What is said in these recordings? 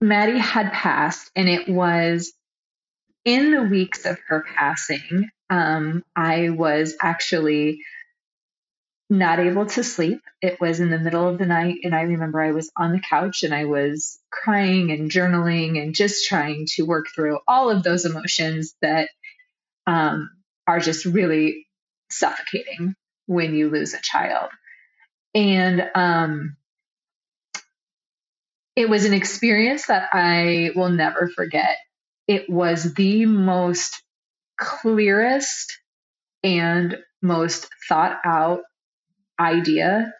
Maddy had passed, and it was in the weeks of her passing. Um, I was actually not able to sleep. It was in the middle of the night, and I remember I was on the couch and I was crying and journaling and just trying to work through all of those emotions that um, are just really suffocating when you lose a child. And um, it was an experience that I will never forget. It was the most clearest and most thought out idea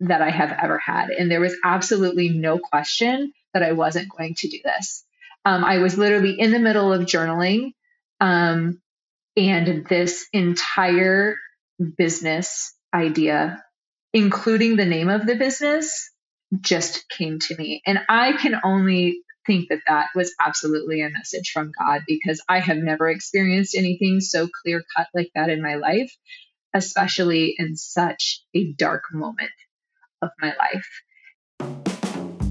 that I have ever had. And there was absolutely no question that I wasn't going to do this. Um, I was literally in the middle of journaling, um, and this entire business idea, including the name of the business, just came to me. And I can only think that that was absolutely a message from God because I have never experienced anything so clear cut like that in my life especially in such a dark moment of my life.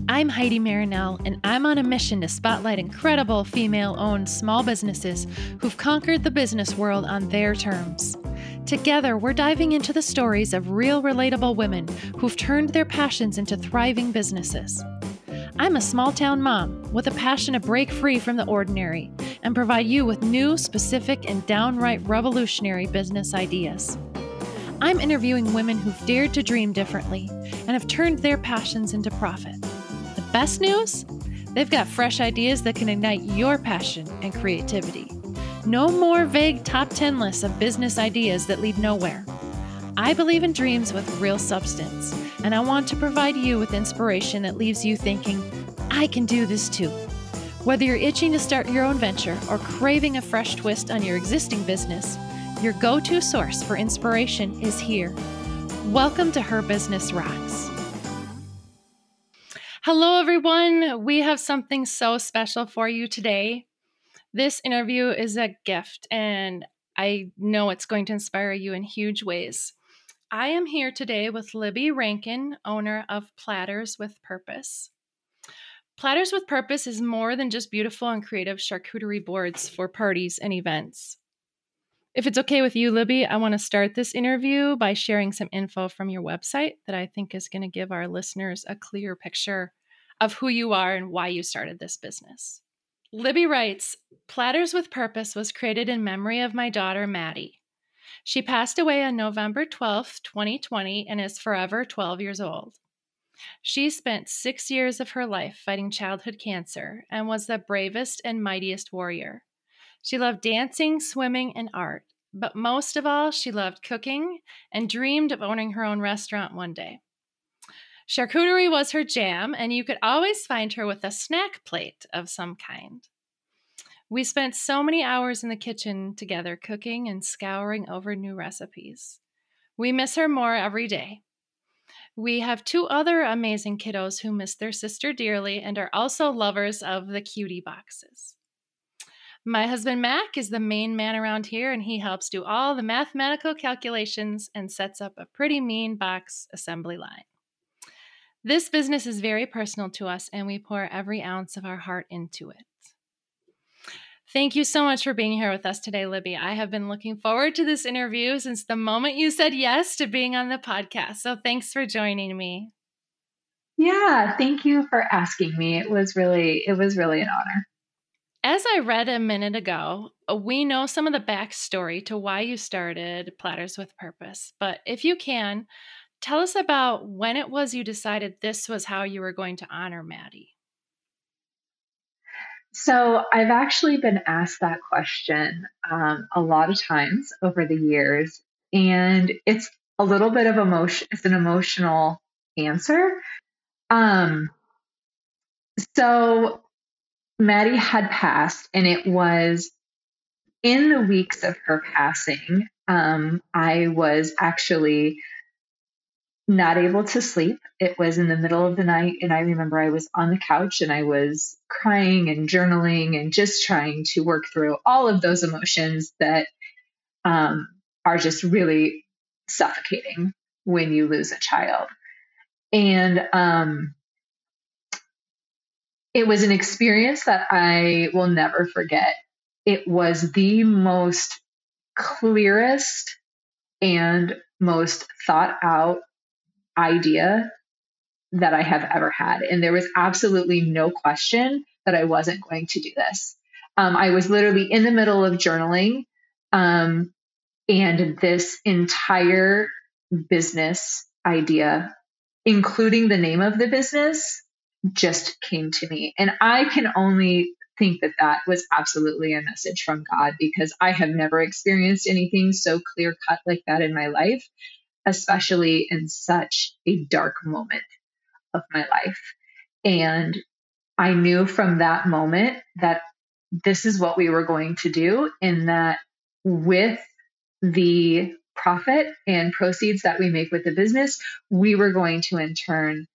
I'm Heidi Marinell, and I'm on a mission to spotlight incredible female owned small businesses who've conquered the business world on their terms. Together, we're diving into the stories of real, relatable women who've turned their passions into thriving businesses. I'm a small town mom with a passion to break free from the ordinary and provide you with new, specific, and downright revolutionary business ideas. I'm interviewing women who've dared to dream differently and have turned their passions into profit. The best news? They've got fresh ideas that can ignite your passion and creativity. No more vague top 10 lists of business ideas that lead nowhere. I believe in dreams with real substance, and I want to provide you with inspiration that leaves you thinking, I can do this too. Whether you're itching to start your own venture or craving a fresh twist on your existing business, your go to source for inspiration is here. Welcome to Her Business Rocks. Hello, everyone. We have something so special for you today. This interview is a gift, and I know it's going to inspire you in huge ways. I am here today with Libby Rankin, owner of Platters with Purpose. Platters with Purpose is more than just beautiful and creative charcuterie boards for parties and events. If it's okay with you, Libby, I want to start this interview by sharing some info from your website that I think is going to give our listeners a clear picture of who you are and why you started this business. Libby writes Platters with Purpose was created in memory of my daughter, Maddy. She passed away on November 12, 2020, and is forever 12 years old. She spent six years of her life fighting childhood cancer and was the bravest and mightiest warrior. She loved dancing, swimming, and art, but most of all, she loved cooking and dreamed of owning her own restaurant one day. Charcuterie was her jam, and you could always find her with a snack plate of some kind. We spent so many hours in the kitchen together cooking and scouring over new recipes. We miss her more every day. We have two other amazing kiddos who miss their sister dearly and are also lovers of the cutie boxes. My husband Mac is the main man around here, and he helps do all the mathematical calculations and sets up a pretty mean box assembly line. This business is very personal to us, and we pour every ounce of our heart into it. Thank you so much for being here with us today, Libby. I have been looking forward to this interview since the moment you said yes to being on the podcast. So thanks for joining me. Yeah, thank you for asking me. It was really it was really an honor. As I read a minute ago, we know some of the backstory to why you started Platters with Purpose. But if you can, tell us about when it was you decided this was how you were going to honor Maddy. So, I've actually been asked that question um, a lot of times over the years, and it's a little bit of emotion. It's an emotional answer. Um, so Maddy had passed, and it was in the weeks of her passing. Um, I was actually not able to sleep. It was in the middle of the night, and I remember I was on the couch and I was crying and journaling and just trying to work through all of those emotions that um, are just really suffocating when you lose a child. And um, it was an experience that I will never forget. It was the most clearest and most thought out idea that I have ever had. And there was absolutely no question that I wasn't going to do this. Um, I was literally in the middle of journaling, um, and this entire business idea, including the name of the business, just came to me. And I can only think that that was absolutely a message from God because I have never experienced anything so clear cut like that in my life, especially in such a dark moment of my life. And I knew from that moment that this is what we were going to do, in that with the profit and proceeds that we make with the business, we were going to in turn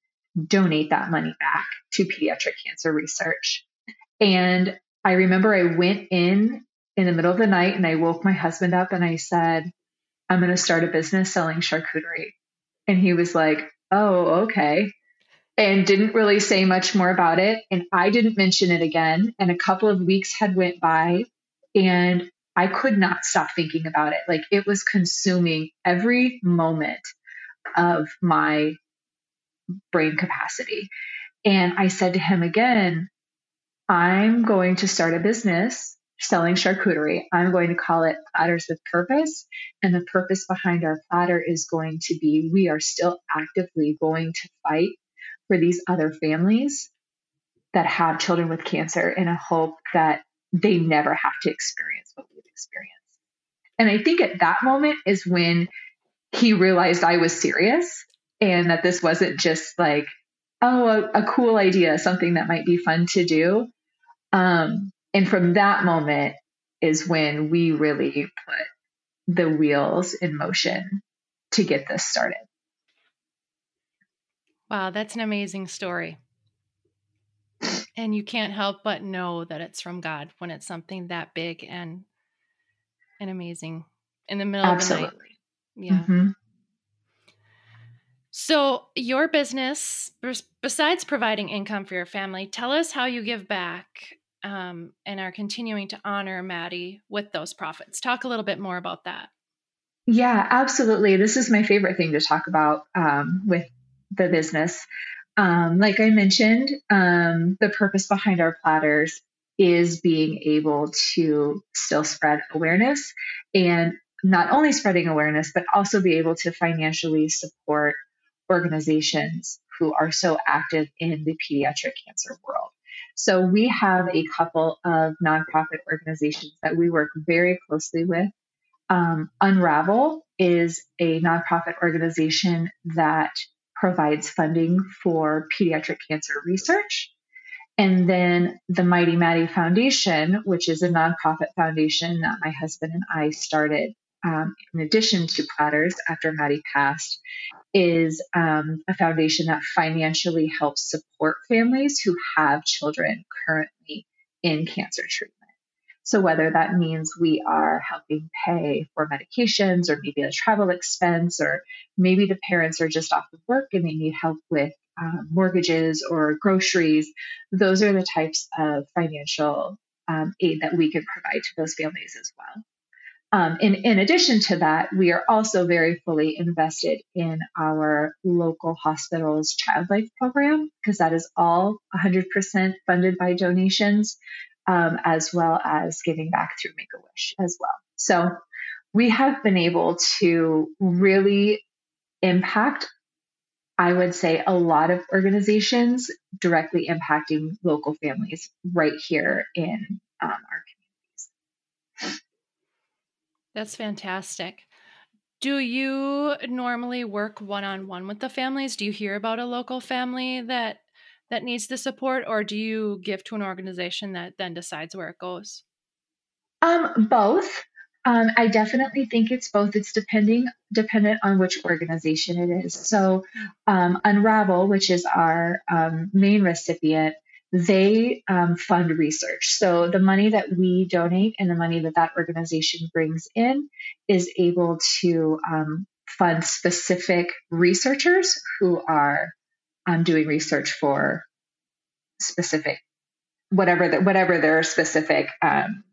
donate that money back to pediatric cancer research. And I remember I went in in the middle of the night and I woke my husband up and I said, I'm going to start a business selling charcuterie. And he was like, Oh, okay. And didn't really say much more about it. And I didn't mention it again. And a couple of weeks had went by and I could not stop thinking about it. Like it was consuming every moment of my brain capacity. And I said to him again, I'm going to start a business selling charcuterie. I'm going to call it Platters with Purpose. And the purpose behind our platter is going to be we are still actively going to fight for these other families that have children with cancer in a hope that they never have to experience what we've experienced. And I think at that moment is when he realized I was serious and that this wasn't just like, oh, a, a cool idea, something that might be fun to do. Um, and from that moment is when we really put the wheels in motion to get this started. Wow, that's an amazing story. And you can't help but know that it's from God when it's something that big and and amazing in the middle Absolutely. of the night. Absolutely. Yeah. Mm-hmm. So, your business, besides providing income for your family, tell us how you give back um, and are continuing to honor Maddy with those profits. Talk a little bit more about that. Yeah, absolutely. This is my favorite thing to talk about um, with the business. Um, like I mentioned, um, the purpose behind our platters is being able to still spread awareness and not only spreading awareness, but also be able to financially support organizations who are so active in the pediatric cancer world. So we have a couple of nonprofit organizations that we work very closely with. Um, Unravel is a nonprofit organization that provides funding for pediatric cancer research. And then the Mighty Maddy Foundation, which is a nonprofit foundation that my husband and I started um, in addition to Platters after Maddy passed, is um, a foundation that financially helps support families who have children currently in cancer treatment. So, whether that means we are helping pay for medications or maybe a travel expense, or maybe the parents are just off of work and they need help with um, mortgages or groceries, those are the types of financial um, aid that we can provide to those families as well. Um, in, addition to that, we are also very fully invested in our local hospital's child life program because that is all 100% funded by donations, um, as well as giving back through Make a Wish as well. So we have been able to really impact, I would say, a lot of organizations directly impacting local families right here in um, our that's fantastic. Do you normally work one on one with the families? Do you hear about a local family that that needs the support, or do you give to an organization that then decides where it goes? Um, both. Um, I definitely think it's both. It's depending dependent on which organization it is. So, um, Unravel, which is our um, main recipient, they um, fund research. So the money that we donate and the money that that organization brings in is able to um, fund specific researchers who are um, doing research for specific whatever the, whatever their specific um,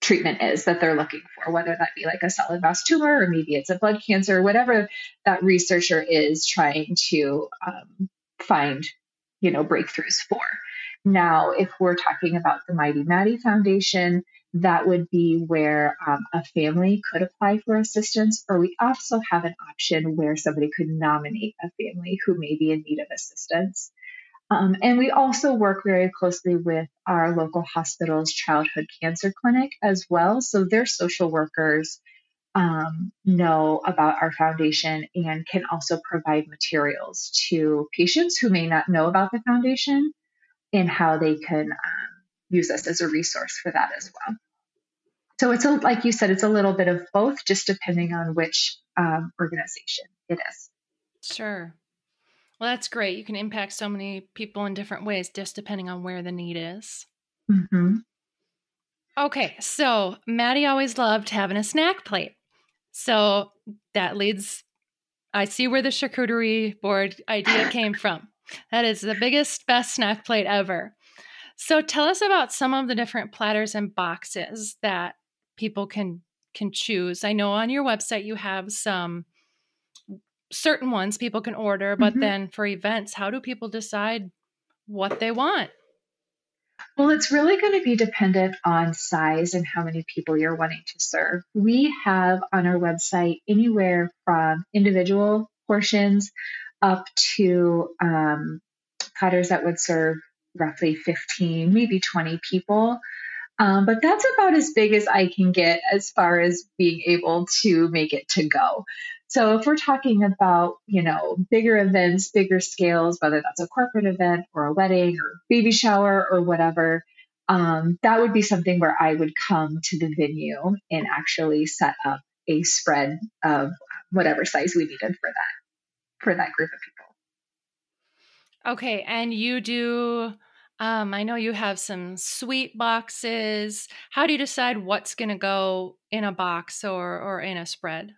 treatment is that they're looking for, whether that be like a solid mass tumor or maybe it's a blood cancer, whatever that researcher is trying to um, find, you know, breakthroughs for. Now, if we're talking about the Mighty Maddy Foundation, that would be where um, a family could apply for assistance, or we also have an option where somebody could nominate a family who may be in need of assistance. Um, and we also work very closely with our local hospital's childhood cancer clinic as well. So their social workers um, know about our foundation and can also provide materials to patients who may not know about the foundation and how they can um, use us as a resource for that as well. So it's a, like you said, it's a little bit of both, just depending on which um, organization it is. Sure. Well, that's great. You can impact so many people in different ways, just depending on where the need is. Mm-hmm. Okay, so Maddy always loved having a snack plate. So that leads, I see where the charcuterie board idea came from. That is the biggest, best snack plate ever. So tell us about some of the different platters and boxes that people can can choose. I know on your website you have some certain ones people can order, but mm-hmm. then for events, how do people decide what they want? Well, it's really going to be dependent on size and how many people you're wanting to serve. We have on our website anywhere from individual portions up to um, platters that would serve roughly 15, maybe 20 people. Um, but that's about as big as I can get as far as being able to make it to go. So if we're talking about, you know, bigger events, bigger scales, whether that's a corporate event or a wedding or baby shower or whatever, um, that would be something where I would come to the venue and actually set up a spread of whatever size we needed for that for that group of people. Okay, and you do um, I know you have some sweet boxes. How do you decide what's going to go in a box or or in a spread?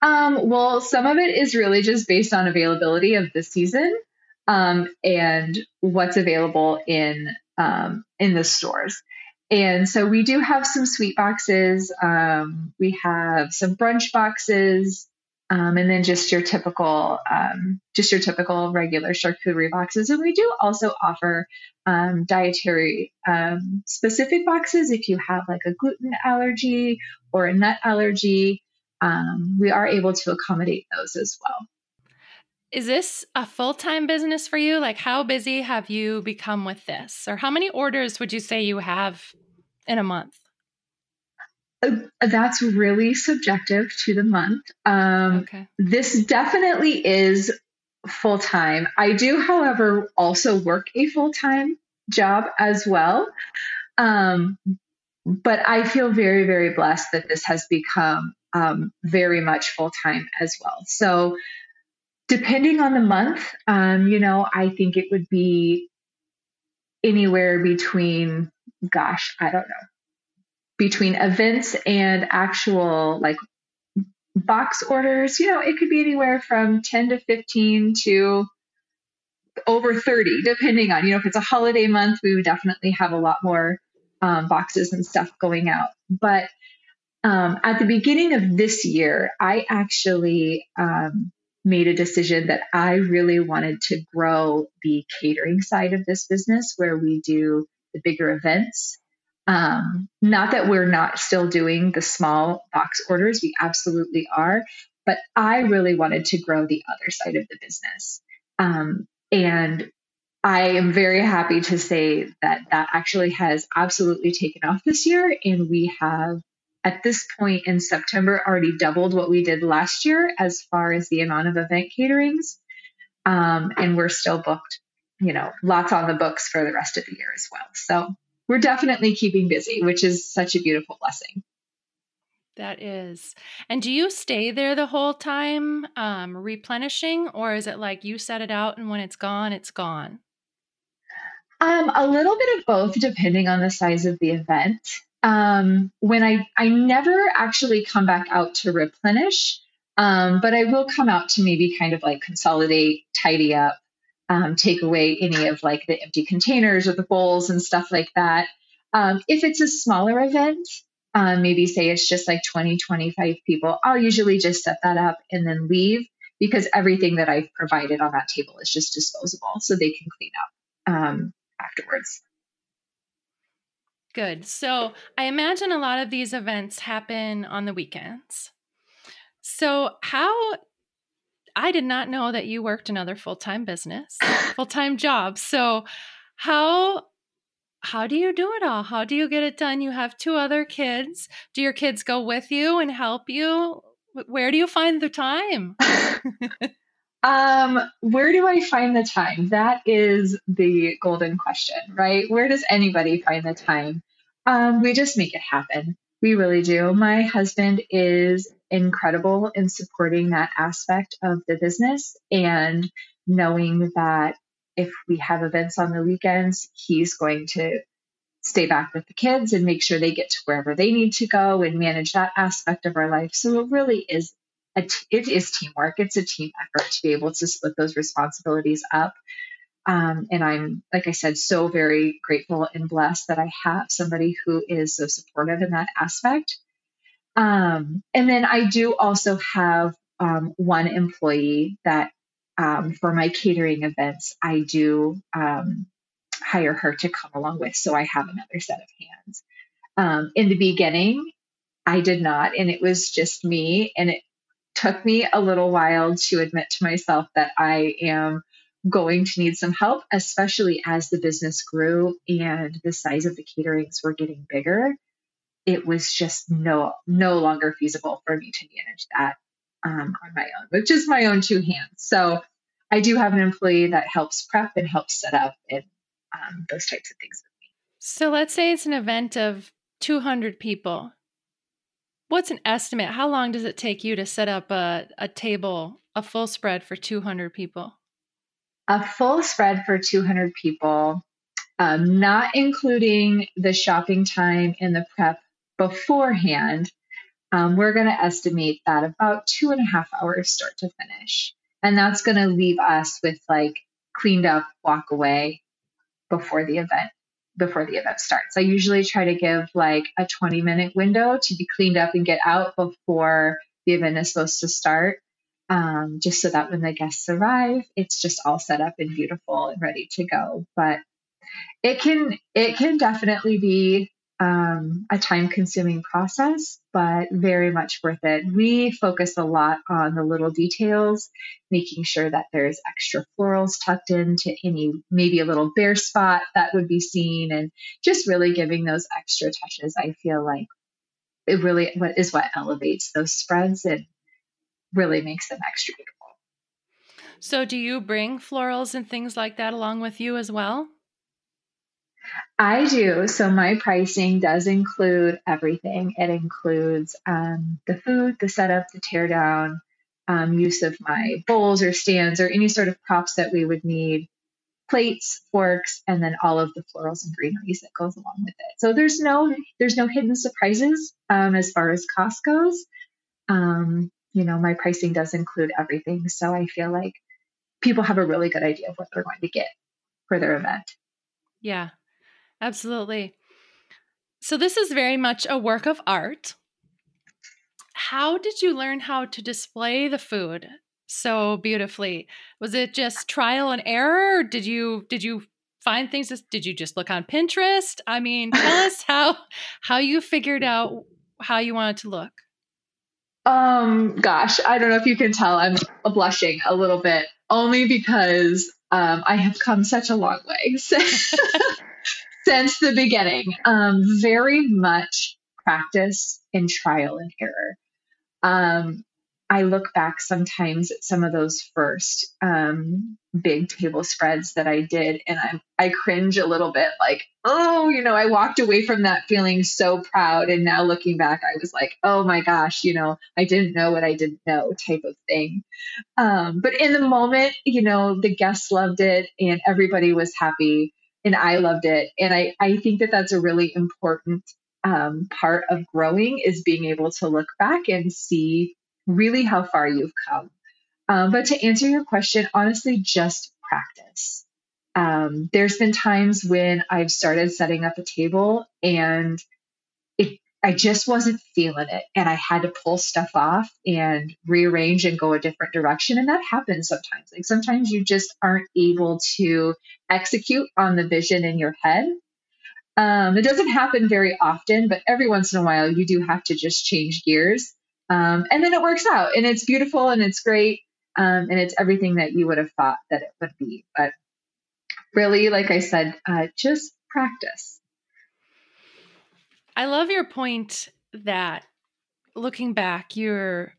Um, well, some of it is really just based on availability of the season um, and what's available in um, in the stores. And so we do have some sweet boxes. Um, we have some brunch boxes, um, and then just your typical, um, just your typical regular charcuterie boxes. And we do also offer um, dietary um, specific boxes if you have like a gluten allergy or a nut allergy um, we are able to accommodate those as well. Is this a full time business for you? Like, how busy have you become with this? Or how many orders would you say you have in a month? Uh, that's really subjective to the month. Um, okay. This definitely is full time. I do, however, also work a full time job as well. Um, but I feel very, very blessed that this has become um, very much full time as well. So, depending on the month, um, you know, I think it would be anywhere between, gosh, I don't know, between events and actual like box orders, you know, it could be anywhere from 10 to 15 to over 30, depending on, you know, if it's a holiday month, we would definitely have a lot more um, boxes and stuff going out. But um, at the beginning of this year, I actually um, made a decision that I really wanted to grow the catering side of this business where we do the bigger events. Um, not that we're not still doing the small box orders, we absolutely are, but I really wanted to grow the other side of the business. Um, and I am very happy to say that that actually has absolutely taken off this year, and we have at this point in September already doubled what we did last year as far as the amount of event caterings. Um, and we're still booked, you know, lots on the books for the rest of the year as well. So we're definitely keeping busy, which is such a beautiful blessing. That is. And do you stay there the whole time um, replenishing, or is it like you set it out and when it's gone, it's gone? Um, a little bit of both, depending on the size of the event um, when I I never actually come back out to replenish, um, but I will come out to maybe kind of like consolidate, tidy up, um, take away any of like the empty containers or the bowls and stuff like that. Um, if it's a smaller event, um, maybe say it's just like 20, 25 people, I'll usually just set that up and then leave because everything that I've provided on that table is just disposable so they can clean up um, afterwards. Good. So I imagine a lot of these events happen on the weekends. So, how I did not know that you worked another full time business, full time job. So, how how do you do it all? How do you get it done? You have two other kids. Do your kids go with you and help you? Where do you find the time? um, where do I find the time? That is the golden question, right? Where does anybody find the time? Um, we just make it happen. We really do. My husband is incredible in supporting that aspect of the business and knowing that if we have events on the weekends, he's going to stay back with the kids and make sure they get to wherever they need to go and manage that aspect of our life. So it really is a t- it is teamwork. It's a team effort to be able to split those responsibilities up. Um, and I'm, like I said, so very grateful and blessed that I have somebody who is so supportive in that aspect. Um, and then I do also have um, one employee that um, for my catering events, I do um, hire her to come along with. So I have another set of hands. Um, in the beginning, I did not, and it was just me. And it took me a little while to admit to myself that I am going to need some help, especially as the business grew and the size of the caterings were getting bigger. It was just no no longer feasible for me to manage that um, on my own, with just my own two hands. So I do have an employee that helps prep and helps set up and um, those types of things with me. So let's say it's an event of 200 people. What's an estimate? How long does it take you to set up a, a table, a full spread for 200 people? A full spread for 200 people, um, not including the shopping time and the prep beforehand, um, we're going to estimate that about two and a half hours start to finish. And that's going to leave us with like cleaned up walk away before the event before the event starts. I usually try to give like a 20 minute window to be cleaned up and get out before the event is supposed to start. Um, just so that when the guests arrive, it's just all set up and beautiful and ready to go. But it can it can definitely be um, a time consuming process, but very much worth it. We focus a lot on the little details, making sure that there's extra florals tucked into any, maybe a little bare spot that would be seen, and just really giving those extra touches. I feel like it really is what elevates those spreads and really makes them extra beautiful. So, do you bring florals and things like that along with you as well? I do. So my pricing does include everything. It includes um, the food, the setup, the teardown, um, use of my bowls or stands or any sort of props that we would need, plates, forks, and then all of the florals and greeneries that goes along with it. So there's no there's no hidden surprises um, as far as cost goes. Um, you know, my pricing does include everything, so I feel like people have a really good idea of what they're going to get for their event. Yeah, Absolutely. So, this is very much a work of art. How did you learn how to display the food so beautifully? Was it just trial and error? did you did you find things? Did you just look on Pinterest? I mean, tell us how how you figured out how you wanted to look. Um, gosh, I don't know if you can tell. I'm blushing a little bit, only because um, I have come such a long way. since the beginning. Um, very much practice and trial and error. Um, I look back sometimes at some of those first um, big table spreads that I did, and I I cringe a little bit, like, oh, you know, I walked away from that feeling so proud, and now looking back, I was like, oh my gosh, you know, I didn't know what I didn't know, type of thing. Um, but in the moment, you know, the guests loved it, and everybody was happy and I loved it. And I, I think that that's a really important um, part of growing is being able to look back and see really how far you've come. Um, but to answer your question, honestly, just practice. Um, there's been times when I've started setting up a table and I just wasn't feeling it and I had to pull stuff off and rearrange and go a different direction and that happens sometimes. Like sometimes you just aren't able to execute on the vision in your head. Um, it doesn't happen very often, but every once in a while you do have to just change gears. Um, and then it works out and it's beautiful and it's great. Um, and it's everything that you would have thought that it would be. But really, like I said, uh, just practice. I love your point that looking back, you're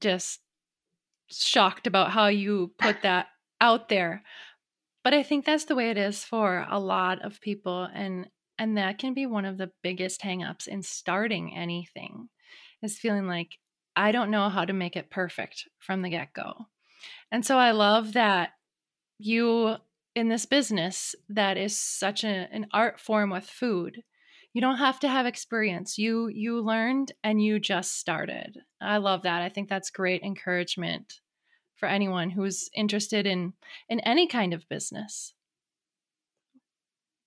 just shocked about how you put that out there. But I think that's the way it is for a lot of people and and that can be one of the biggest hangups in starting anything is feeling like I don't know how to make it perfect from the get-go. And so I love that you in this business that is such a, an art form with food you don't have to have experience. You you learned and you just started. I love that. I think that's great encouragement for anyone who's interested in in any kind of business.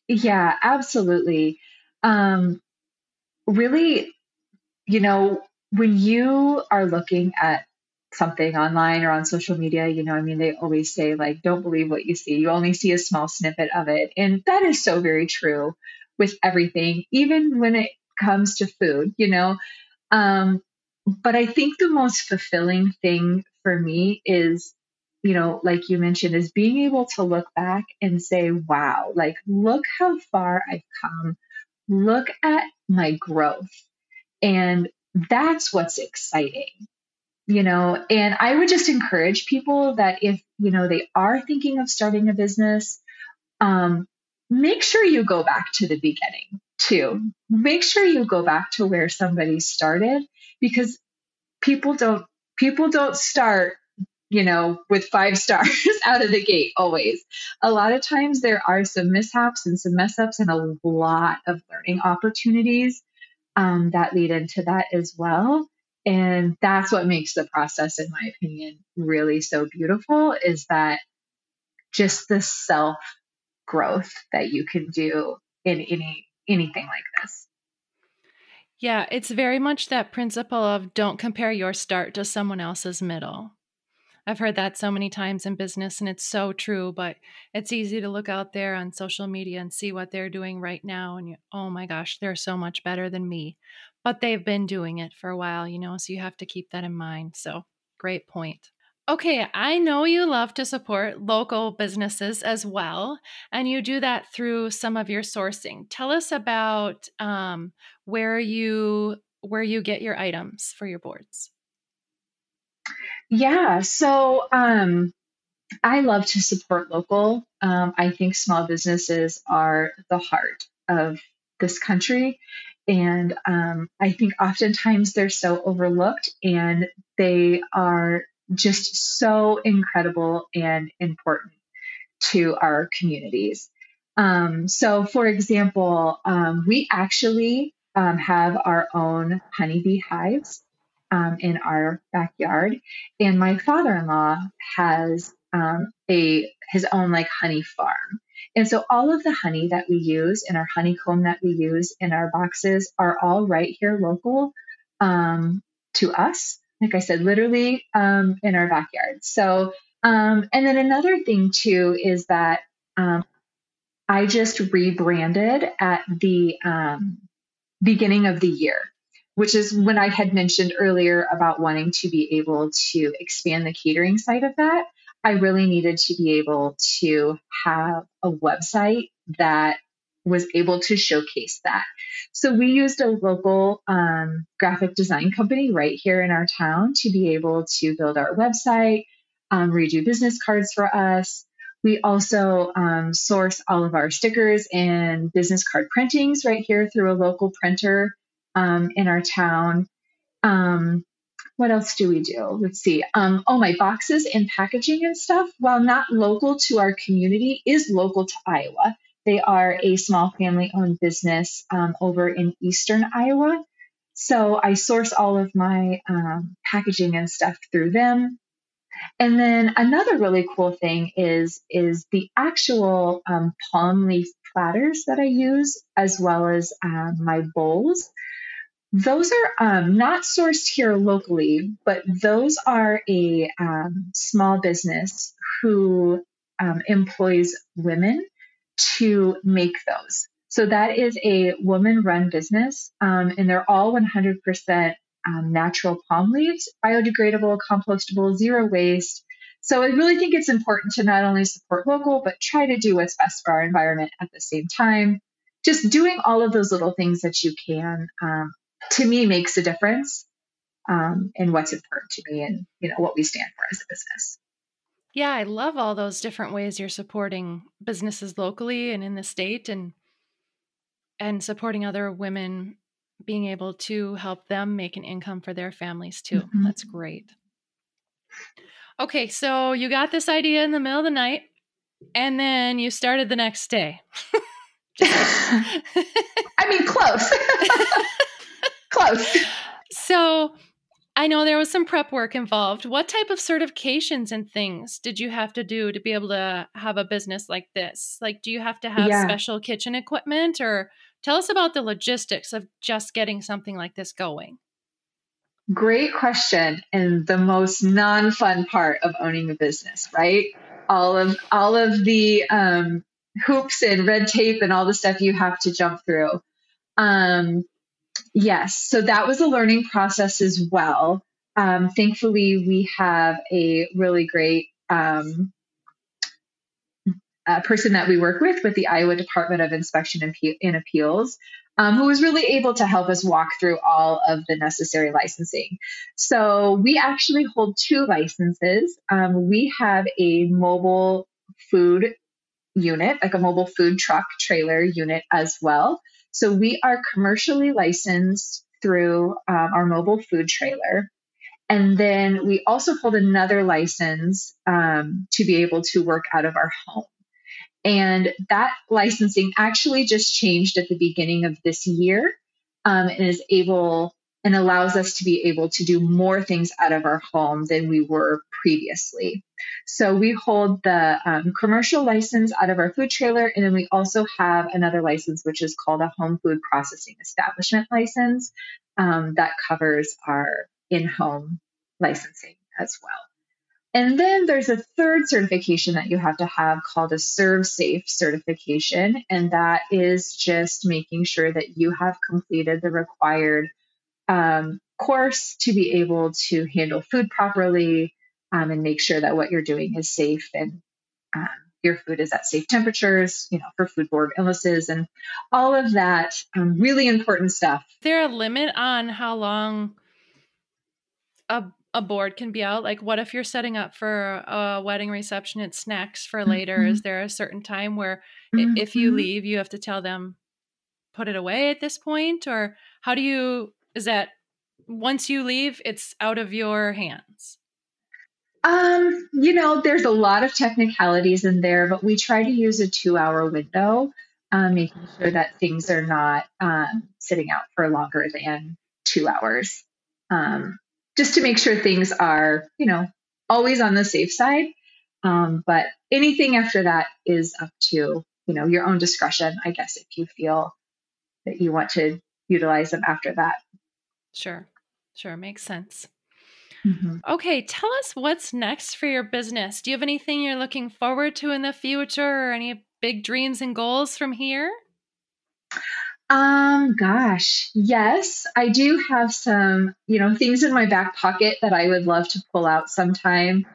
Yeah absolutely. Um really you know when you are looking at something online or on social media, you know, I mean, they always say, like, don't believe what you see. You only see a small snippet of it. And that is so very true with everything, even when it comes to food, you know. Um, but I think the most fulfilling thing for me is, you know, like you mentioned, is being able to look back and say, wow, like, look how far I've come. Look at my growth. And that's what's exciting you know and i would just encourage people that if you know they are thinking of starting a business um, make sure you go back to the beginning too. Make sure you go back to where somebody started because people don't people don't start you know with five stars out of the gate always. A lot of times there are some mishaps and some mess ups and a lot of learning opportunities um, that lead into that as well. And that's what makes the process, in my opinion, really so beautiful is that just the self growth that you can do in any anything like this. Yeah, it's very much that principle of don't compare your start to someone else's middle. I've heard that so many times in business and it's so true, but it's easy to look out there on social media and see what they're doing right now and you, oh my gosh, they're so much better than me but they've been doing it for a while, you know, so you have to keep that in mind. So, great point. Okay, I know you love to support local businesses as well, and you do that through some of your sourcing. Tell us about um, where you where you get your items for your boards. Yeah, so um, I love to support local. Um, I think small businesses are the heart of this country, and um, I think oftentimes they're so overlooked and they are just so incredible and important to our communities. Um, so, for example, um, we actually um, have our own honeybee hives um, in our backyard, and my father-in-law has um, a his own like honey farm. And so all of the honey that we use in our honeycomb that we use in our boxes are all right here local um, to us. Like I said, literally um, in our backyard. So, um, and then another thing too is that um, I just rebranded at the um, beginning of the year, which is when I had mentioned earlier about wanting to be able to expand the catering side of that. I really needed to be able to have a website that was able to showcase that. So we used a local um, graphic design company right here in our town to be able to build our website, um, redo business cards for us. We also um, source all of our stickers and business card printings right here through a local printer um, in our town. Um, what else do we do? Let's see. Um, oh, my boxes and packaging and stuff, while not local to our community, is local to Iowa. They are a small family owned business um, over in eastern Iowa. So I source all of my um, packaging and stuff through them. And then another really cool thing is is the actual um, palm leaf platters that I use, as well as um, my bowls. Those are um, not sourced here locally, but those are a um, small business who um, employs women to make those. So that is a woman run business, um, and they're all 100% um, natural palm leaves, biodegradable, compostable, zero waste. So I really think it's important to not only support local, but try to do what's best for our environment at the same time. Just doing all of those little things that you can, um, to me, makes a difference um, in what's important to me and you know what we stand for as a business. Yeah, I love all those different ways you're supporting businesses locally and in the state, and and supporting other women being able to help them make an income for their families too. Mm-hmm. That's great. Okay, so you got this idea in the middle of the night and then you started the next day. I mean, close. close. So I know there was some prep work involved. What type of certifications and things did you have to do to be able to have a business like this? Like, do you have to have yeah. special kitchen equipment or Tell us about the logistics of just getting something like this going. Great question. And the most non fun part of owning a business, right? All of all of the um, hoops and red tape and all the stuff you have to jump through. Um, yes, so that was a learning process as well. Um, thankfully, we have a really great um, person that we work with with the Iowa Department of Inspection and, and Appeals, um, who was really able to help us walk through all of the necessary licensing. So we actually hold two licenses. Um, we have a mobile food unit, like a mobile food truck trailer unit as well. So we are commercially licensed through um, our mobile food trailer. And then we also hold another license um, to be able to work out of our home. And that licensing actually just changed at the beginning of this year um, and is able and allows us to be able to do more things out of our home than we were previously. So we hold the um, commercial license out of our food trailer, and then we also have another license, which is called a home food processing establishment license um, that covers our in home licensing as well. And then there's a third certification that you have to have called a ServSafe certification. And that is just making sure that you have completed the required um, course to be able to handle food properly um, and make sure that what you're doing is safe and um, your food is at safe temperatures, you know, for foodborne illnesses and all of that um, really important stuff. Is there a limit on how long a a board can be out like what if you're setting up for a wedding reception at snacks for later mm-hmm. is there a certain time where mm-hmm. if you leave you have to tell them put it away at this point or how do you is that once you leave it's out of your hands um you know there's a lot of technicalities in there but we try to use a two hour window um, making sure that things are not um, sitting out for longer than two hours um, just to make sure things are, you know, always on the safe side. Um, but anything after that is up to, you know, your own discretion, I guess, if you feel that you want to utilize them after that. Sure. Sure. Makes sense. Mm-hmm. Okay, tell us what's next for your business. Do you have anything you're looking forward to in the future or any big dreams and goals from here? Um, gosh, yes, I do have some, you know, things in my back pocket that I would love to pull out sometime.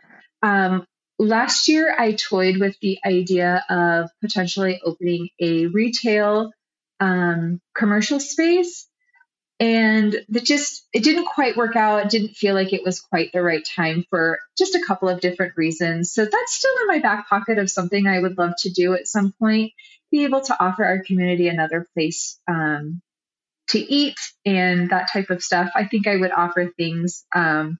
Um, last year, I toyed with the idea of potentially opening a retail um, commercial space and it just it didn't quite work out. It didn't feel like it was quite the right time for just a couple of different reasons. So that's still in my back pocket of something i would love to do at some point be able to offer our community another place um, to eat and that type of stuff. I think i would offer things um,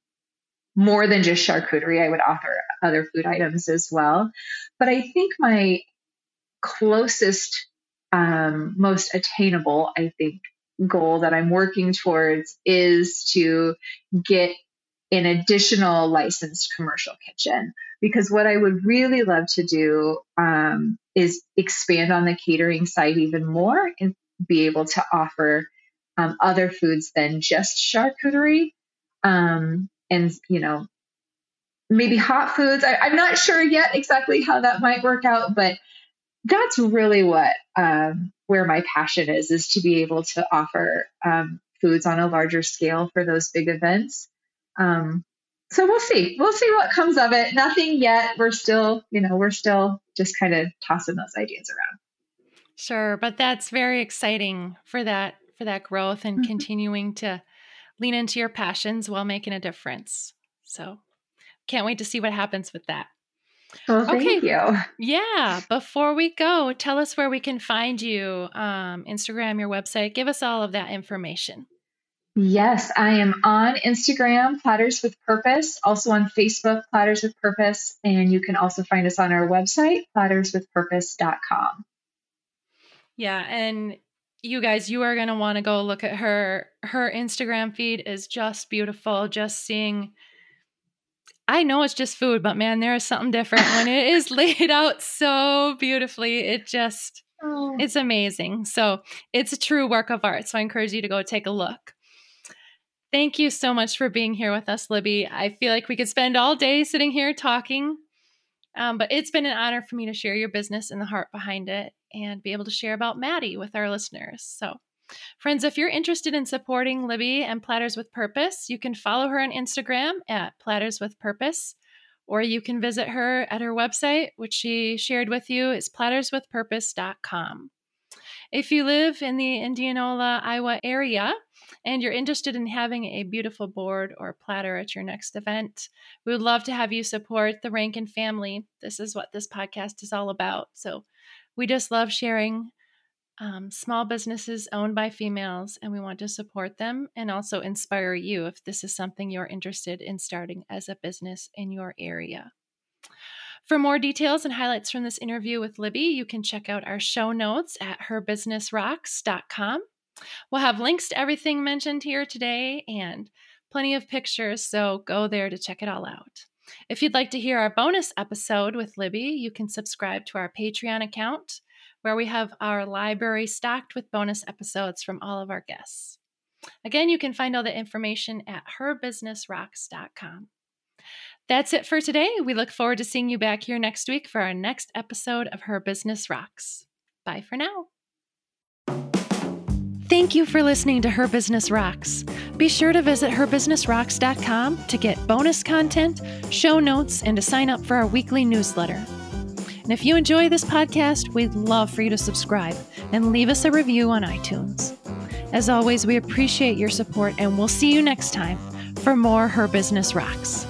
more than just charcuterie. I would offer other food items as well. But i think my closest um, most attainable i think goal that I'm working towards is to get an additional licensed commercial kitchen because what I would really love to do um, is expand on the catering side even more and be able to offer um, other foods than just charcuterie. Um, and, you know, maybe hot foods. I, am not sure yet exactly how that might work out, but that's really what um, where my passion is is to be able to offer um, foods on a larger scale for those big events. Um, so we'll see. We'll see what comes of it. Nothing yet. We're still, you know, we're still just kind of tossing those ideas around. Sure, but that's very exciting for that for that growth and mm-hmm. continuing to lean into your passions while making a difference. So, can't wait to see what happens with that. Well, thank okay. you. Yeah. Before we go, tell us where we can find you um, Instagram, your website. Give us all of that information. Yes, I am on Instagram, Platters with Purpose, also on Facebook, Platters with Purpose, and you can also find us on our website, platterswithpurpose.com. Yeah, and you guys, you are going to want to go look at her. Her Instagram feed is just beautiful. Just seeing, I know it's just food, but man, there is something different when it is laid out so beautifully. It just, oh. it's amazing. So it's a true work of art. So I encourage you to go take a look. Thank you so much for being here with us, Libby. I feel like we could spend all day sitting here talking, um, but it's been an honor for me to share your business and the heart behind it and be able to share about Maddy with our listeners. So, friends, if you're interested in supporting Libby and Platters with Purpose, you can follow her on Instagram at Platters with Purpose, or you can visit her at her website, which she shared with you is platterswithpurpose.com. If you live in the Indianola, Iowa area and you're interested in having a beautiful board or platter at your next event, we would love to have you support the Rankin family. This is what this podcast is all about. So we just love sharing um, small businesses owned by females, and we want to support them and also inspire you if this is something you're interested in starting as a business in your area. For more details and highlights from this interview with Libby, you can check out our show notes at herbusinessrocks.com. We'll have links to everything mentioned here today and plenty of pictures, so go there to check it all out. If you'd like to hear our bonus episode with Libby, you can subscribe to our Patreon account where we have our library stocked with bonus episodes from all of our guests. Again, you can find all the information at herbusinessrocks.com. That's it for today. We look forward to seeing you back here next week for our next episode of Her Business Rocks. Bye for now. Thank you for listening to Her Business Rocks. Be sure to visit herbusinessrocks.com to get bonus content, show notes, and to sign up for our weekly newsletter. And if you enjoy this podcast, we'd love for you to subscribe and leave us a review on iTunes. As always, we appreciate your support and we'll see you next time for more Her Business Rocks.